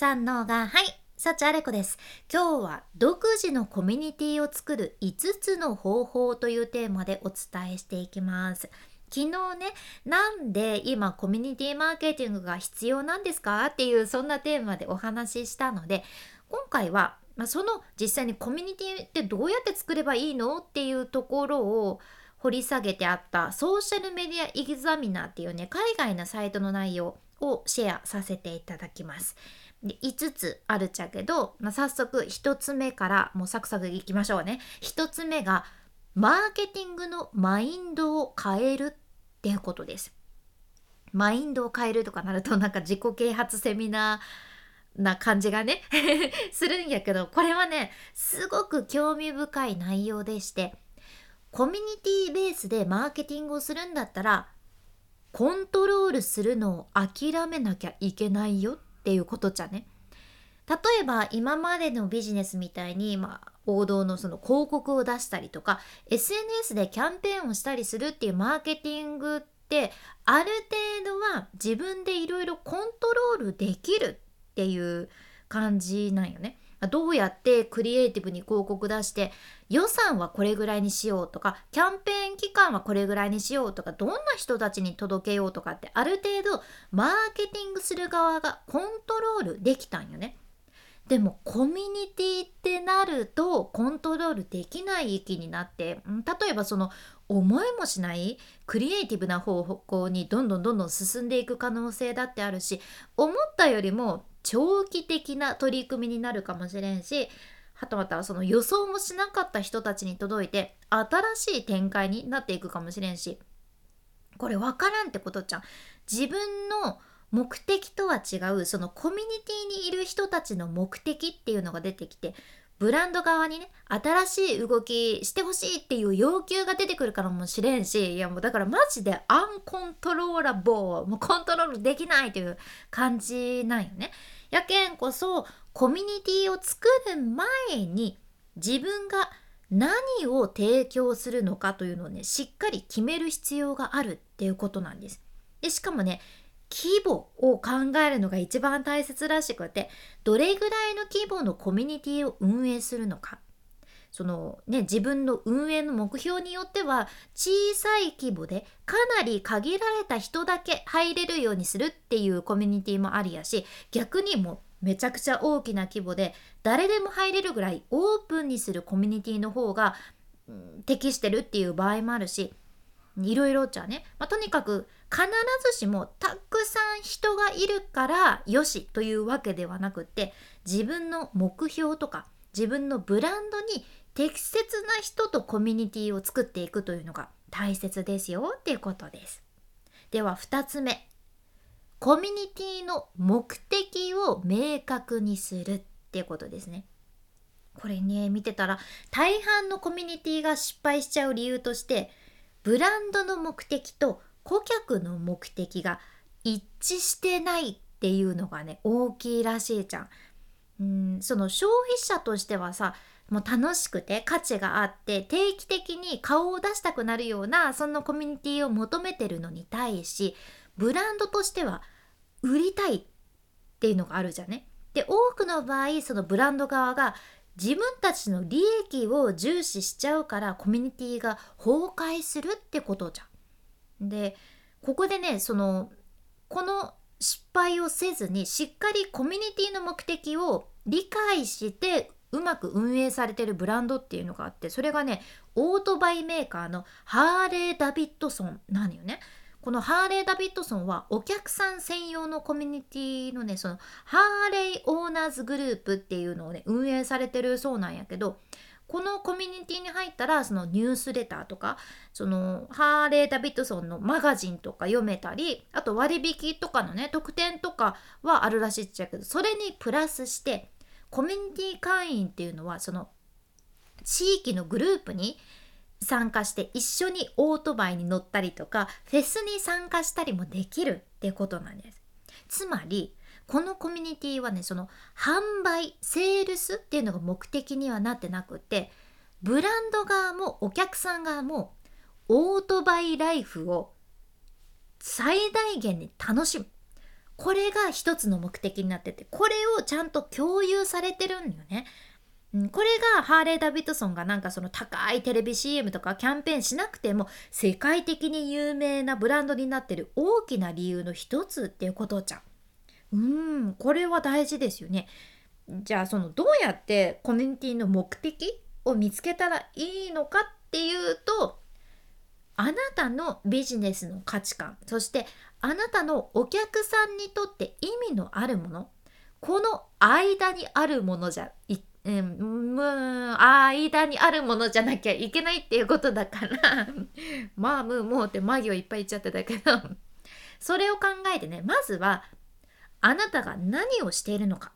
三能がはい幸あれ子です今日は独自のコミュニティを作る5つの方法というテーマでお伝えしていきます昨日ねなんで今コミュニティマーケティングが必要なんですかっていうそんなテーマでお話ししたので今回は、まあ、その実際にコミュニティってどうやって作ればいいのっていうところを掘り下げてあったソーシャルメディアエグザミナーっていうね海外のサイトの内容をシェアさせていただきます。で5つあるっちゃけど、まあ、早速1つ目からもうサクサクいきましょうね。1つ目がマーケティングのマインドを変えるっていうことです。マインドを変えるとかなるとなんか自己啓発セミナーな感じがね するんやけどこれはねすごく興味深い内容でしてコミュニティベースでマーケティングをするんだったらコントロールするのを諦めなきゃいけないよっていうことじゃね。例えば今までのビジネスみたいに、まあ、王道のその広告を出したりとか SNS でキャンペーンをしたりするっていうマーケティングってある程度は自分でいろいろコントロールできるっていう感じなんよね。どうやってクリエイティブに広告出して予算はこれぐらいにしようとかキャンペーン期間はこれぐらいにしようとかどんな人たちに届けようとかってある程度マーケティングする側がコントロールできたんよね。でもコミュニティってなるとコントロールできない域になって例えばその思いもしないクリエイティブな方向にどんどんどんどん進んでいく可能性だってあるし思ったよりも長期的な取り組みになるかもしれんしはたまたその予想もしなかった人たちに届いて新しい展開になっていくかもしれんしこれ分からんってことじゃん。自分の目的とは違うそのコミュニティにいる人たちの目的っていうのが出てきてブランド側にね新しい動きしてほしいっていう要求が出てくるからもしれんしいやもうだからマジでアンコントローラボーもうコントロールできないという感じなんよね。やけんこそコミュニティを作る前に自分が何を提供するのかというのをねしっかり決める必要があるっていうことなんです。でしかもね規模を考えるのが一番大切らしくてどれぐらいの規模のコミュニティを運営するのか。そのね自分の運営の目標によっては小さい規模でかなり限られた人だけ入れるようにするっていうコミュニティもありやし逆にもめちゃくちゃ大きな規模で誰でも入れるぐらいオープンにするコミュニティの方が、適してるっていう場合もあるしいろいろじゃね、まあ、とにかく必ずしもたくさん人がいるからよしというわけではなくって自分の目標とか自分のブランドに適切な人とコミュニティを作っていくというのが大切ですよっていうことです。では2つ目コミュニティの目的を明確にするっていうことですね。これね見てたら大半のコミュニティが失敗しちゃう理由としてブランドの目的と顧客の目的が一致してないっていうのがね大きいらしいじゃん。うんその消費者としてはさもう楽しくて価値があって定期的に顔を出したくなるようなそんなコミュニティを求めてるのに対しブランドとしては売りたいっていうのがあるじゃんね。で多くの場合そのブランド側が自分たちの利益を重視しちゃうからコミュニティが崩壊するってことじゃん。でここでねそのこの失敗をせずにしっかりコミュニティの目的を理解してうまく運営されてるブランドっていうのがあってそれがねオートバイメーカーのハーレー・ダビッドソンなんよね。このハーレー・ダビッドソンはお客さん専用のコミュニティのねそのハーレー・オーナーズグループっていうのをね運営されてるそうなんやけどこのコミュニティに入ったらそのニュースレターとかそのハーレー・ダビッドソンのマガジンとか読めたりあと割引とかのね特典とかはあるらしいっちゃけどそれにプラスしてコミュニティ会員っていうのはその地域のグループに参加して一緒にオートバイに乗ったりとかフェスに参加したりもできるってことなんです。つまりこのコミュニティはねその販売セールスっていうのが目的にはなってなくてブランド側もお客さん側もオートバイライフを最大限に楽しむこれが一つの目的になっててこれをちゃんと共有されてるんだよね。これがハーレー・ダビッドソンがなんかその高いテレビ CM とかキャンペーンしなくても世界的に有名なブランドになってる大きな理由の一つっていうことじゃん。うんこれは大事ですよね。じゃあそのどうやってコミュニティの目的を見つけたらいいのかっていうとあなたのビジネスの価値観そしてあなたのお客さんにとって意味のあるものこの間にあるものじゃうん、間にあるものじゃなきゃいけないっていうことだから。まあむもうってマギをいっぱい言っちゃってたけど。それを考えてねまずはあなたが何をしているのか。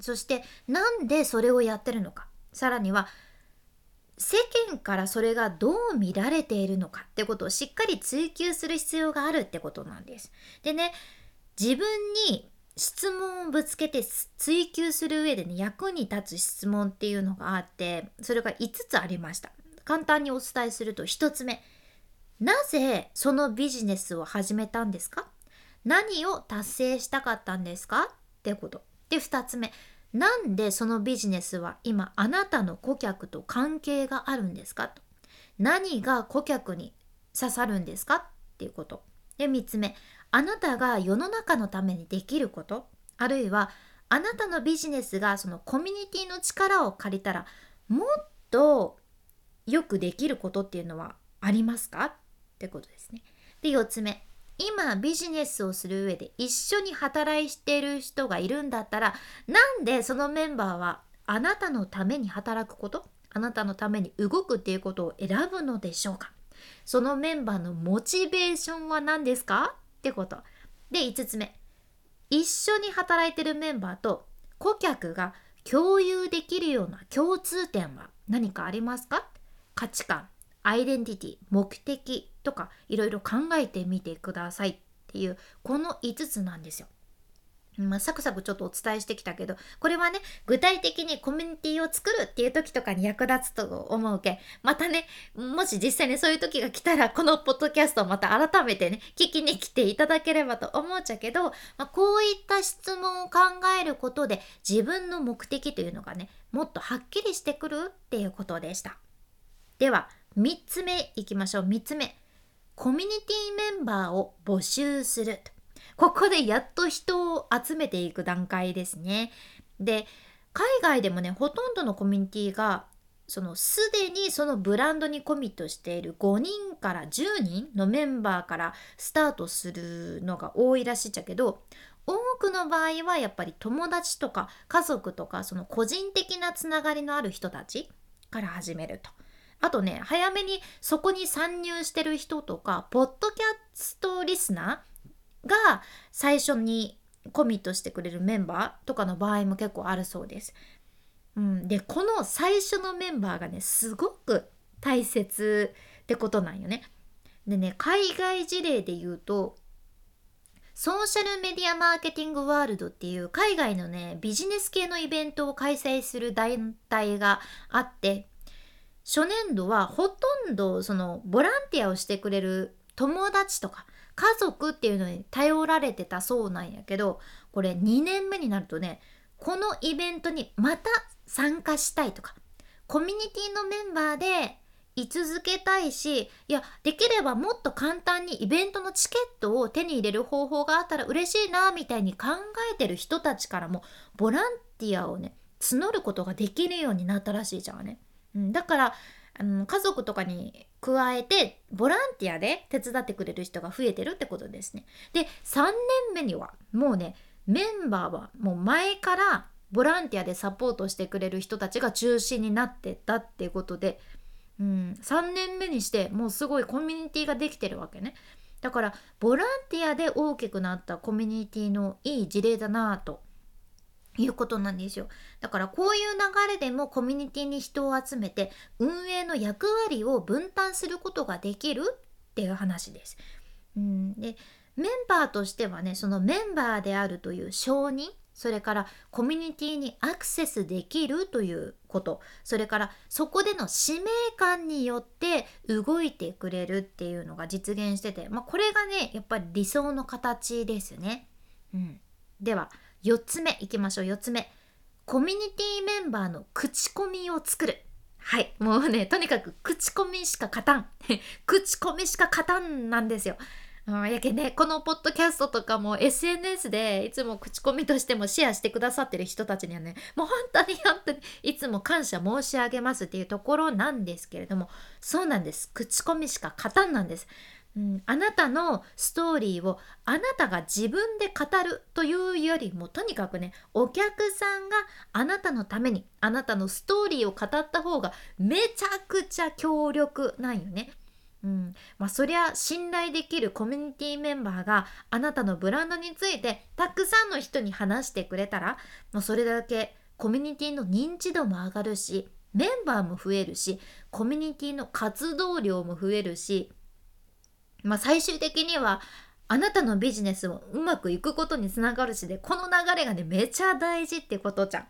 そしてなんでそれをやってるのか。さらには世間からそれがどう見られているのか。ってことをしっかり追求する必要があるってことなんです。でね自分に質問をぶつけて追求する上でね役に立つ質問っていうのがあってそれが5つありました。簡単にお伝えすると1つ目。なぜそのビジネスを始めたんですか？何を達成したかったんですか？ってこと。で2つ目。なんでそのビジネスは今あなたの顧客と関係があるんですか？と。何が顧客に刺さるんですか？っていうこと。で3つ目。あなたが世の中のためにできることあるいはあなたのビジネスがそのコミュニティの力を借りたらもっとよくできることっていうのはありますか？ってことですね。で4つ目。今ビジネスをする上で一緒に働いてる人がいるんだったらなんでそのメンバーはあなたのために働くこと？あなたのために動くっていうことを選ぶのでしょうか？そのメンバーのモチベーションは何ですか？ってこと。で5つ目。一緒に働いてるメンバーと顧客が共有できるような共通点は何かありますか？価値観アイデンティティ目的とかいろいろ考えてみてくださいっていうこの5つなんですよ。まあ、サクサクちょっとお伝えしてきたけどこれはね具体的にコミュニティを作るっていう時とかに役立つと思うけまたねもし実際にそういう時が来たらこのポッドキャストをまた改めてね聞きに来ていただければと思っちゃけど、まあ、こういった質問を考えることで自分の目的というのがねもっとはっきりしてくるっていうことでした。では3つ目いきましょう。3つ目。コミュニティメンバーを募集すると。ここでやっと人を集めていく段階ですねで海外でもねほとんどのコミュニティがそのすでにそのブランドにコミットしている5人から10人のメンバーからスタートするのが多いらしいっちゃけど多くの場合はやっぱり友達とか家族とかその個人的なつながりのある人たちから始めると。あとね早めにそこに参入してる人とかポッドキャストリスナーが最初にコミットしてくれるメンバーとかの場合も結構あるそうです。うん、でこの最初のメンバーがねすごく大切ってことなんよね。でね海外事例で言うとソーシャルメディアマーケティングワールドっていう海外のねビジネス系のイベントを開催する団体があって初年度はほとんどそのボランティアをしてくれる友達とか家族っていうのに頼られてたそうなんやけどこれ2年目になるとねこのイベントにまた参加したいとかコミュニティのメンバーで居続けたいしいやできればもっと簡単にイベントのチケットを手に入れる方法があったら嬉しいなみたいに考えてる人たちからもボランティアをね募ることができるようになったらしいじゃんね。うん、だからあの家族とかに加えてボランティアで手伝ってくれる人が増えてるってことですね。で3年目にはもうねメンバーはもう前からボランティアでサポートしてくれる人たちが中心になってたっていうことで、うん、3年目にしてもうすごいコミュニティができてるわけね。だからボランティアで大きくなったコミュニティのいい事例だなということなんですよだからこういう流れでもコミュニティに人を集めて運営の役割を分担することができるっていう話です。うん、でメンバーとしてはねそのメンバーであるという承認それからコミュニティにアクセスできるということそれからそこでの使命感によって動いてくれるっていうのが実現してて、まあ、これがねやっぱり理想の形ですね。うん、では4つ目いきましょう。4つ目。コミュニティメンバーの口コミを作る。はい。もうねとにかく口コミしか勝たん。口コミしか勝たんなんですよ。うん、やけねこのポッドキャストとかも SNS でいつも口コミとしてもシェアしてくださってる人たちにはねもう本当に本当にいつも感謝申し上げますっていうところなんですけれどもそうなんです。口コミしか勝たんなんです。うん、あなたのストーリーをあなたが自分で語るというよりもとにかくねお客さんがあなたのためにあなたのストーリーを語った方がめちゃくちゃ強力なんよね。うんまあ、そりゃ信頼できるコミュニティメンバーがあなたのブランドについてたくさんの人に話してくれたらもうそれだけコミュニティの認知度も上がるしメンバーも増えるしコミュニティの活動量も増えるし、まあ、最終的にはあなたのビジネスもうまくいくことにつながるしでこの流れがねめちゃ大事ってことじゃん。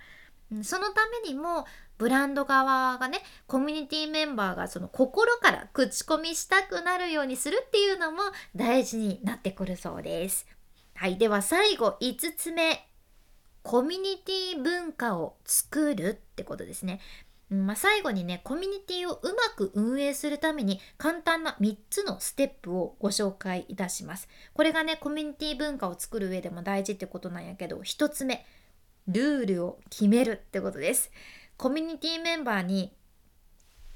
そのためにもブランド側がねコミュニティメンバーがその心から口コミしたくなるようにするっていうのも大事になってくるそうです。はいでは最後5つ目コミュニティ文化を作るってことですね。まあ、最後にねコミュニティをうまく運営するために簡単な3つのステップをご紹介いたします。これがねコミュニティ文化を作る上でも大事ってことなんやけど1つ目ルールを決めるってことです。コミュニティメンバーに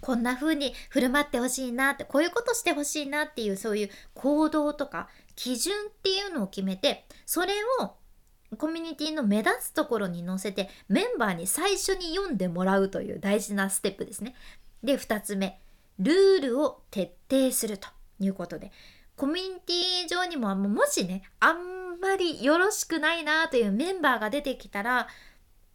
こんな風に振る舞ってほしいなってこういうことしてほしいなっていうそういう行動とか基準っていうのを決めてそれをコミュニティの目立つところに載せてメンバーに最初に読んでもらうという大事なステップですね。で2つ目ルールを徹底するということでコミュニティ上にももしねあんまりよろしくないなというメンバーが出てきたら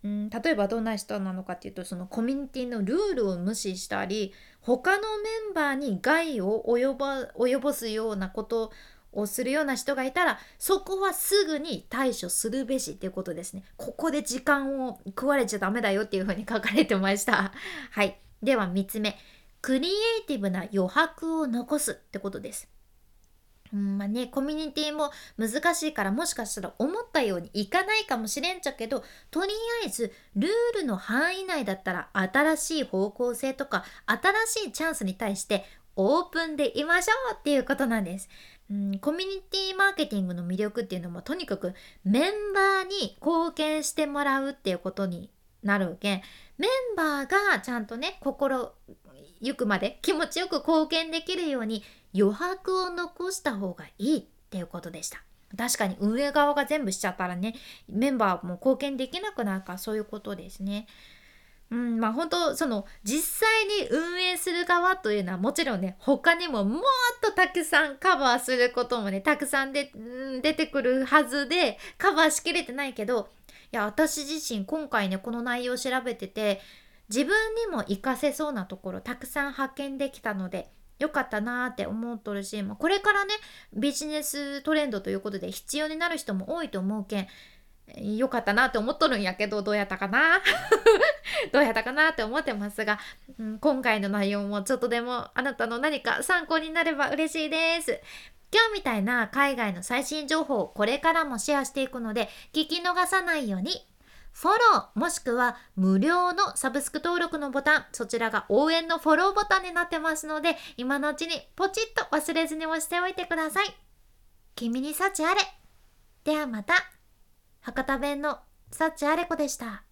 うん、例えばどんな人なのかっていうとそのコミュニティのルールを無視したり他のメンバーに害を及ぼ及ぼすようなことをするような人がいたらそこはすぐに対処するべしっていうことですね。ここで時間を食われちゃダメだよっていうふうに書かれてました。はい。では3つ目。クリエイティブな余白を残すってことです。うんまあね、コミュニティも難しいからもしかしたら思ったようにいかないかもしれんちゃけどとりあえずルールの範囲内だったら新しい方向性とか新しいチャンスに対してオープンでいましょうっていうことなんです。うん、コミュニティマーケティングの魅力っていうのもとにかくメンバーに貢献してもらうっていうことになるけんメンバーがちゃんとね心ゆくまで気持ちよく貢献できるように余白を残した方がいいっていうことでした。確かに運営側が全部しちゃったらねメンバーも貢献できなくなるからそういうことですね。うんまあ本当その実際に運営する側というのはもちろんね他にももっとたくさんカバーすることもねたくさんで、うん、出てくるはずでカバーしきれてないけどいや私自身今回ねこの内容を調べてて自分にも活かせそうなところたくさん発見できたので良かったなーって思っとるし、まあ、これからねビジネストレンドということで必要になる人も多いと思うけん良かったなって思っとるんやけどどうやったかな？どうやったかなって思ってますが、うん、今回の内容もちょっとでもあなたの何か参考になれば嬉しいです。今日みたいな海外の最新情報をこれからもシェアしていくので聞き逃さないようにフォローもしくは無料のサブスク登録のボタン、そちらが応援のフォローボタンになってますので、今のうちにポチッと忘れずに押しておいてください。君に幸あれ。ではまた。博多弁の幸あれ子でした。